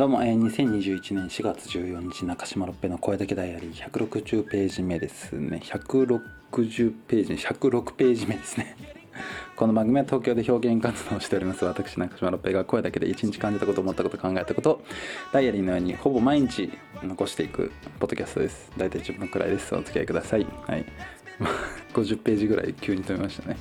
どうも、えー、2021年4月14日中島六平の声だけダイアリー160ページ目ですね。160ページ106ページ目ですね。この番組は東京で表現活動をしております私中島六平が声だけで一日感じたこと思ったこと考えたことダイアリーのようにほぼ毎日残していくポッドキャストです。大体10分くらいです。お付き合いください。はい。50ページぐらい急に止めましたね。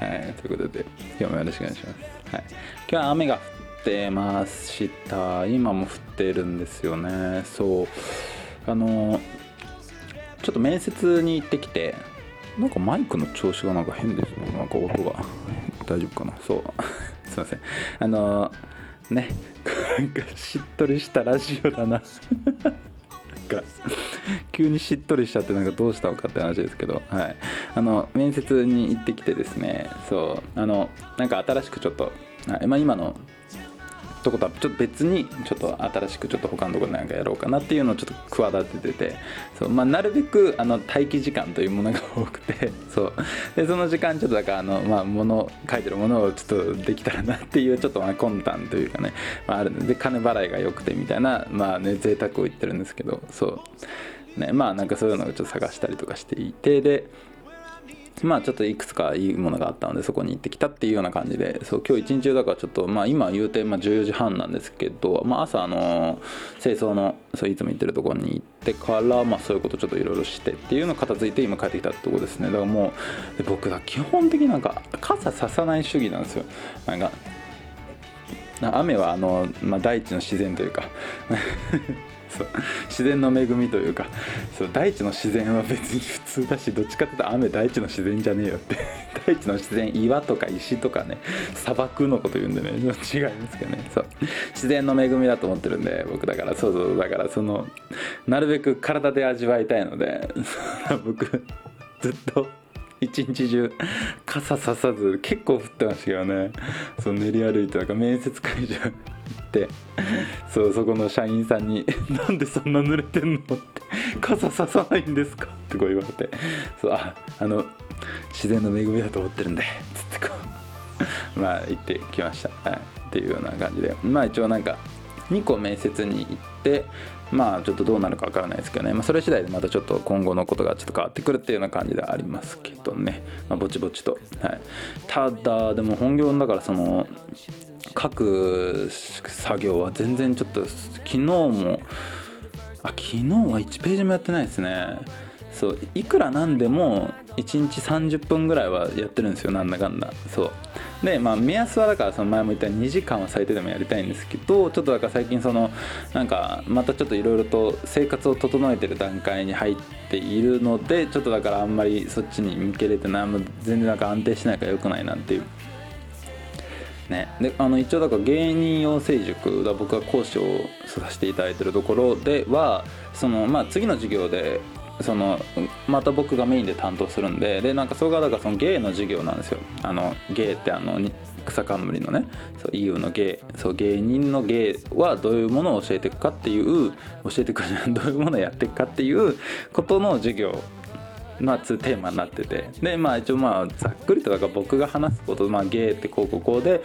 はい、ということで、今日もよろしくお願いします。はい、今日は雨がってました。今も降ってるんですよね。そう。あのちょっと面接に行ってきてなんかマイクの調子がなんか変ですね。なんか音が。大丈夫かな。そう。すいません。あのね。なんかしっとりしたラジオだな。なんか急にしっとりしちゃってなんかどうしたのかって話ですけど、はい、あの面接に行ってきてですね。そう。あのなんか新しくちょっと、まあ、今のとことはちょっと別にちょっと新しくちょっと他のところなんかやろうかなっていうのをちょっと企てててそう、まあ、なるべくあの待機時間というものが多くて そう。でその時間ちょっとだからあの、まあ、もの書いてるものをちょっとできたらなっていうちょっとまあ魂胆というかね、まあ、あるので金払いが良くてみたいなまあね贅沢を言ってるんですけどそう。ねまあなんかそういうのをちょっと探したりとかしていてでまあちょっといくつかいいものがあったのでそこに行ってきたっていうような感じでそう今日一日中だからちょっとまあ今言うてまあ14時半なんですけど、まあ、朝あの清掃のそういつも行ってるところに行ってからまあそういうことちょっといろいろしてっていうのを片付いて今帰ってきたってとこですね。だからもうで僕は基本的になんか傘ささない主義なんですよ。なんか雨はあの、まあ、大地の自然というか そう自然の恵みというかそう大地の自然は別に普通だしどっちかっていうと雨大地の自然じゃねえよって。大地の自然岩とか石とかね砂漠のこと言うんでね。違いますけどね。そう。自然の恵みだと思ってるんで僕だから。そうそう。だからそのなるべく体で味わいたいので 僕ずっと一日中傘ささず結構降ってましたけどね。そう練り歩いてなんか面接会場行ってそうそこの社員さんに「なんでそんな濡れてんの?」って「傘ささないんですか?」ってこう言われて「そうあの自然の恵みだと思ってるんで」つってこう。まあ行ってきました、はい、っていうような感じで。まあ一応なんか2個面接に行ってまあちょっとどうなるかわからないですけどね、まあ、それ次第でまたちょっと今後のことがちょっと変わってくるっていうような感じではありますけどね、まあ、ぼちぼちと、はい、ただでも本業だからその書く作業は全然ちょっと昨日もあ昨日は1ページもやってないですね。そういくらなんでも1日30分ぐらいはやってるんですよなんだかんだ。そう。でまあ目安はだからその前も言ったように2時間は最低でもやりたいんですけどちょっとだから最近そのなんかまたちょっといろいろと生活を整えてる段階に入っているのでちょっとだからあんまりそっちに向けれてない全然なんか安定しないからよくないなっていう。ね、であの一応だから芸人養成塾だ僕が講師をさせていただいてるところではその、まあ、次の授業でそのまた僕がメインで担当するんででなんかそれがだからその芸の授業なんですよ。あの芸ってあの草冠のねそう EU の芸そう芸人の芸はどういうものを教えていくかっていう教えていくじゃないどういうものをやっていくかっていうことの授業まあ、テーマになってて。でまあ一応まあざっくりとだから僕が話すこと、まあ、ゲイってこうこうこうで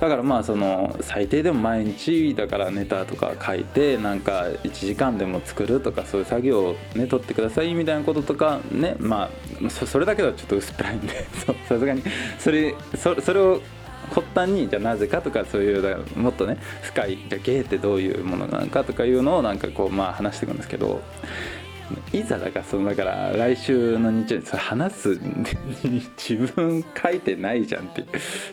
だからまあその最低でも毎日だからネタとか書いてなんか1時間でも作るとかそういう作業をね取ってくださいみたいなこととかねまあそれだけではちょっと薄っぺらいんで。さすがにそれそそれを発端にじゃあなぜかとかそういうもっとね深いじゃあゲイってどういうものなのかとかいうのをなんかこうまあ話していくんですけど。いざだからそのだから来週の日曜にそれ話す 自分書いてないじゃんって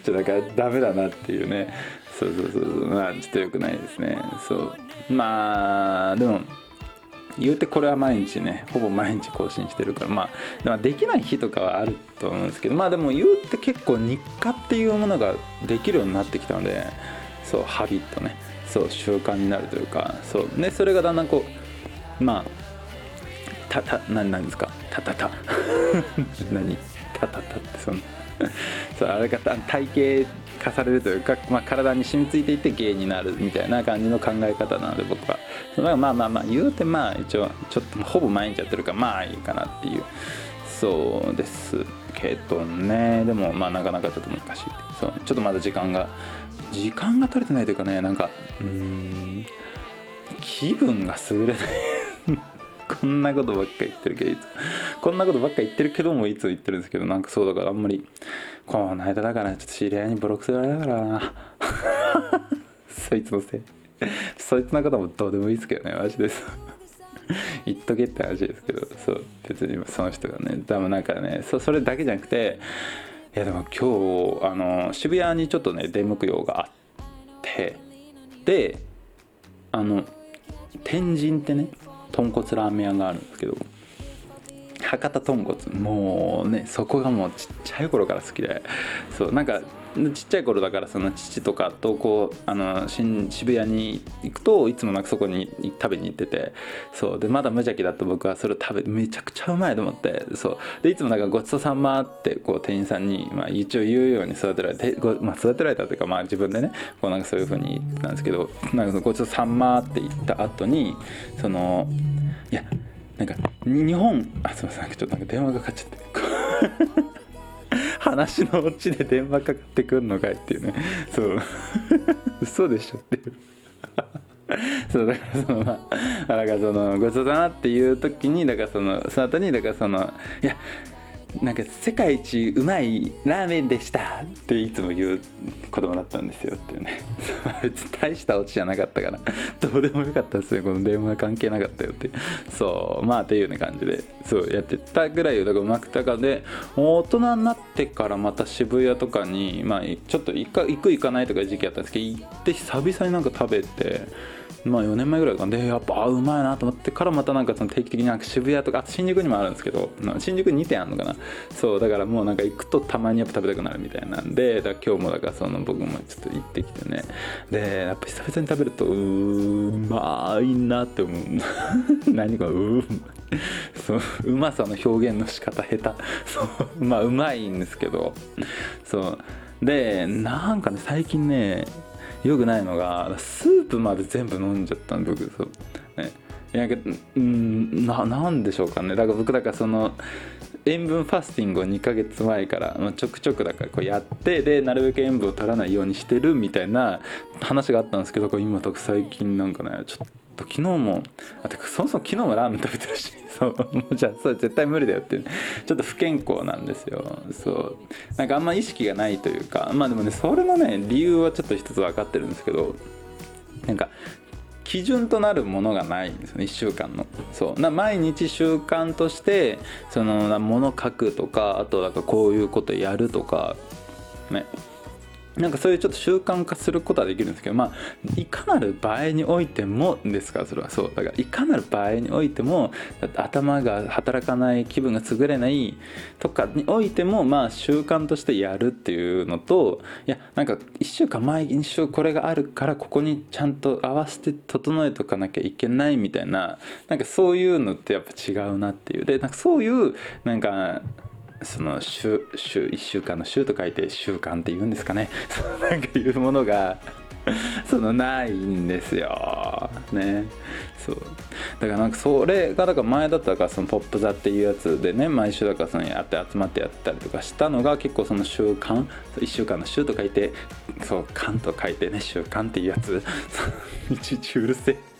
ちょだからダメだなっていうね。そうそうそうそう。まあちょっとよくないですね。そう。まあでも言うてこれは毎日ねほぼ毎日更新してるから。まあできない日とかはあると思うんですけどまあでも言うて結構日課っていうものができるようになってきたのでそうハビットね。そう習慣になるというか。そう。ねそれがだんだんこうまあたた何なんですか？たたた。何？たたたってその そうあれが体型化されるというか、まあ、体に染みついていって芸になるみたいな感じの考え方なので僕は。まあまあまあまあ言うてまあ一応ちょっとほぼ毎日やってるからまあいいかなっていう。そうですけどね。でもまあなかなかちょっと難しい。そうちょっとまだ時間が時間が取れてないというかねなんかうん気分が優れない。こんなことばっか言ってるけどいつこんなことばっか言ってるけどもいつも言ってるんですけどなんかそうだからあんまりこの間だからちょっと知り合いにボロックソ言われたからな。そいつのせい。そいつのこともどうでもいいですけどねマジです。言っとけって話ですけどそう別にその人がね多分なんかねそそれだけじゃなくていやでも今日あの渋谷にちょっとね出向く用があってであの天神ってね豚骨ラーメン屋があるんですけど博多豚骨。もうねそこがもうちっちゃい頃から好きで。そうなんかちっちゃい頃だからその父とかとこうあの新渋谷に行くといつもなんかそこに食べに行ってて。そう。でまだ無邪気だった僕はそれを食べめちゃくちゃうまいと思って。そう。でいつもなんかごちそうさまってこう店員さんに、まあ、一応言うように育てられてご、まあ、育てられたというかまあ自分でねこうなんかそういうふうに言ったんですけど なんかそのごちそうさまって言った後にそのいやなんか日本あすいませんちょっとなんか電話がかかっちゃって。話のオチで電話かかってくんのかいっていうね。そう。嘘でしょっていう。そうだからそのまあだからそのごちそうさまっていう時にだからそのその後にだからそのいやなんか世界一うまいラーメンでしたっていつも言う子供だったんですよっていうね。大したオチじゃなかったから。どうでもよかったですねこの電話関係なかったよって。そう。まあっていうような感じで。そうやってたぐらいだからうまくたかで大人になってからまた渋谷とかにまあちょっと行か行く行かないとか時期あったんですけど行って久々になんか食べてまあ4年前ぐらいかな。でやっぱあうまいなと思ってからまたなんかその定期的にな渋谷とかあと新宿にもあるんですけど新宿に2店あるのかな。そうだからもうなんか行くとたまにやっぱ食べたくなるみたいなんでだ今日もだからその僕もちょっと行ってきてね。でやっぱ久々に食べるとうまいなって思う。何かうそううまさの表現の仕方下手。そうまあうまいんですけど。そう。でなんかね最近ねよくないのがスープまで全部飲んじゃったん僕そうね。いやうんななんでしょうかね。だから僕だからその塩分ファスティングを2ヶ月前から、まあ、ちょくちょくだからこうやってでなるべく塩分を取らないようにしてるみたいな話があったんですけど今と最近なんかねちょっと昨日もあてそもそも昨日もラーメン食べてるしそうもうじゃあそれ絶対無理だよってちょっと不健康なんですよ。そう。なんかあんま意識がないというかまあでもねそれのね理由はちょっと一つ分かってるんですけどなんか基準となるものがないんですよね1週間の。そう。な毎日習慣としてそのもの書くとかあとなんかこういうことやるとかね。なんかそういうちょっと習慣化することはできるんですけどまあいかなる場合においてもですからそれは。そう。だからいかなる場合においても頭が働かない気分が優れないとかにおいてもまあ習慣としてやるっていうのといやなんか1週間前に週これがあるからここにちゃんと合わせて整えとかなきゃいけないみたいななんかそういうのってやっぱ違うなっていう。でなんかそういうなんかその週週1週間の週と書いて習慣って言うんですかね。なんかいうものが そのないんですよ。ね。そう。だからなんかそれがだから前だったからそのポップ座っていうやつでね毎週だからそのやって集まってやったりとかしたのが結構その習慣1週間の週と書いてそう「間」と書いてね習慣っていうやつ。いちいちうるせえ。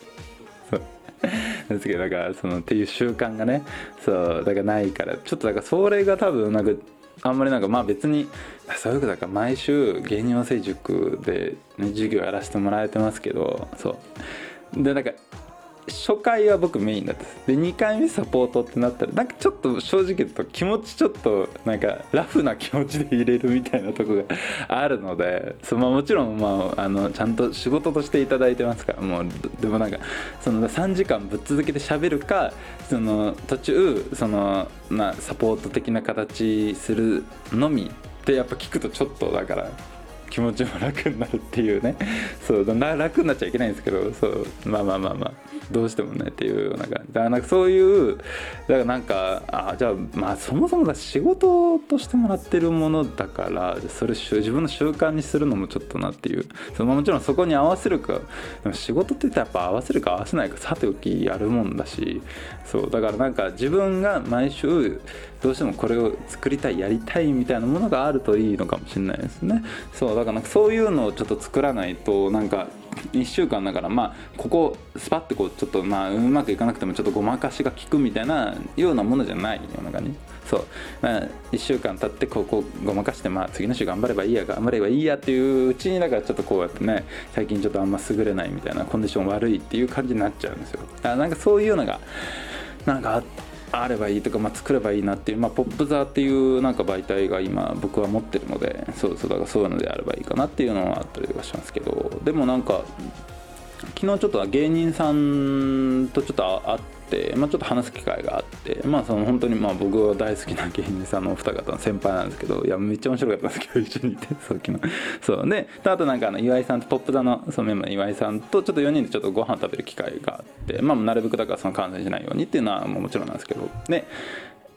ですけどだからそのっていう習慣がねそうだからないから。ちょっとだからそれが多分なんかあんまりなんかまあ別にそういうことだから毎週芸人養成塾で、ね、授業やらせてもらえてますけどそう。でなんか初回は僕メインだった。で2回目サポートってなったらなんかちょっと正直言うと気持ちちょっとなんかラフな気持ちで入れるみたいなとこがあるのでそまあ、もちろん、まあ、あのちゃんと仕事としていただいてますからもうでもなんかその3時間ぶっ続けて喋るかその途中その、まあ、サポート的な形するのみってやっぱ聞くとちょっとだから気持ちも楽になるっていうね。そう楽になっちゃいけないんですけどそう。まあまあまあまあ。どうしてもねっていうようなんかだからなんかそういうだからなんかあじゃあまあそもそもだ仕事としてもらってるものだからそれ自分の習慣にするのもちょっとなっていう。そのもちろんそこに合わせるかでも仕事って言ったらやっぱ合わせるか合わせないかさておきやるもんだし。そう。だからなんか自分が毎週どうしてもこれを作りたいやりたいみたいなものがあるといいのかもしれないですね。そう。だからなんかそういうのをちょっと作らないとなんか1週間だからまあここスパッてこうちょっとまあうまくいかなくてもちょっとごまかしが効くみたいなようなものじゃないような感じ。そう、まあ、1週間経ってここごまかしてまあ次の週頑張ればいいや頑張ればいいやっていううちにだからちょっとこうやってね最近ちょっとあんま優れないみたいなコンディション悪いっていう感じになっちゃうんですよ。だからなんかそういうのがなんかあってあればいいとか、まあ、作ればいいなっていう、まあ、ポップザーっていうなんか媒体が今僕は持ってるのでそうそうだからそういうのであればいいかなっていうのはあったりはしますけどでもなんか昨日ちょっと芸人さんとちょっと会って、まあ、ちょっと話す機会があってまあその本当にまあ僕が大好きな芸人さんのお二方の先輩なんですけどいやめっちゃ面白かったんですけど一緒にいてさっきのそう。であとなんかあの岩井さんとポップ座のそのメンバーの岩井さんとちょっと4人でちょっとご飯食べる機会があってまあなるべくだからその感染しないようにっていうのはもちろんなんですけど。ね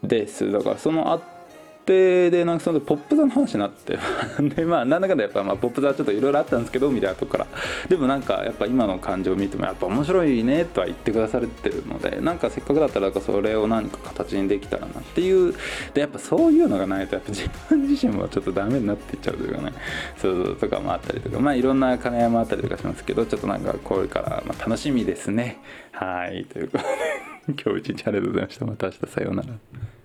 です。だからその後でなんかそのポップ座の話になって でまあなんだかんだやっぱまあポップ座はちょっといろいろあったんですけどみたいなとこから。でもなんかやっぱ今の感情を見てもやっぱ面白いねとは言ってくだされてるのでなんかせっかくだったらそれを何か形にできたらなっていう。でやっぱそういうのがないとやっぱ自分自身もちょっとダメになっていっちゃうというかね。そうそうとかもあったりとかまあいろんな金山あったりとかしますけどちょっとなんかこれからまあ楽しみですね。はい。ということで 今日一日ありがとうございました。また明日さようなら。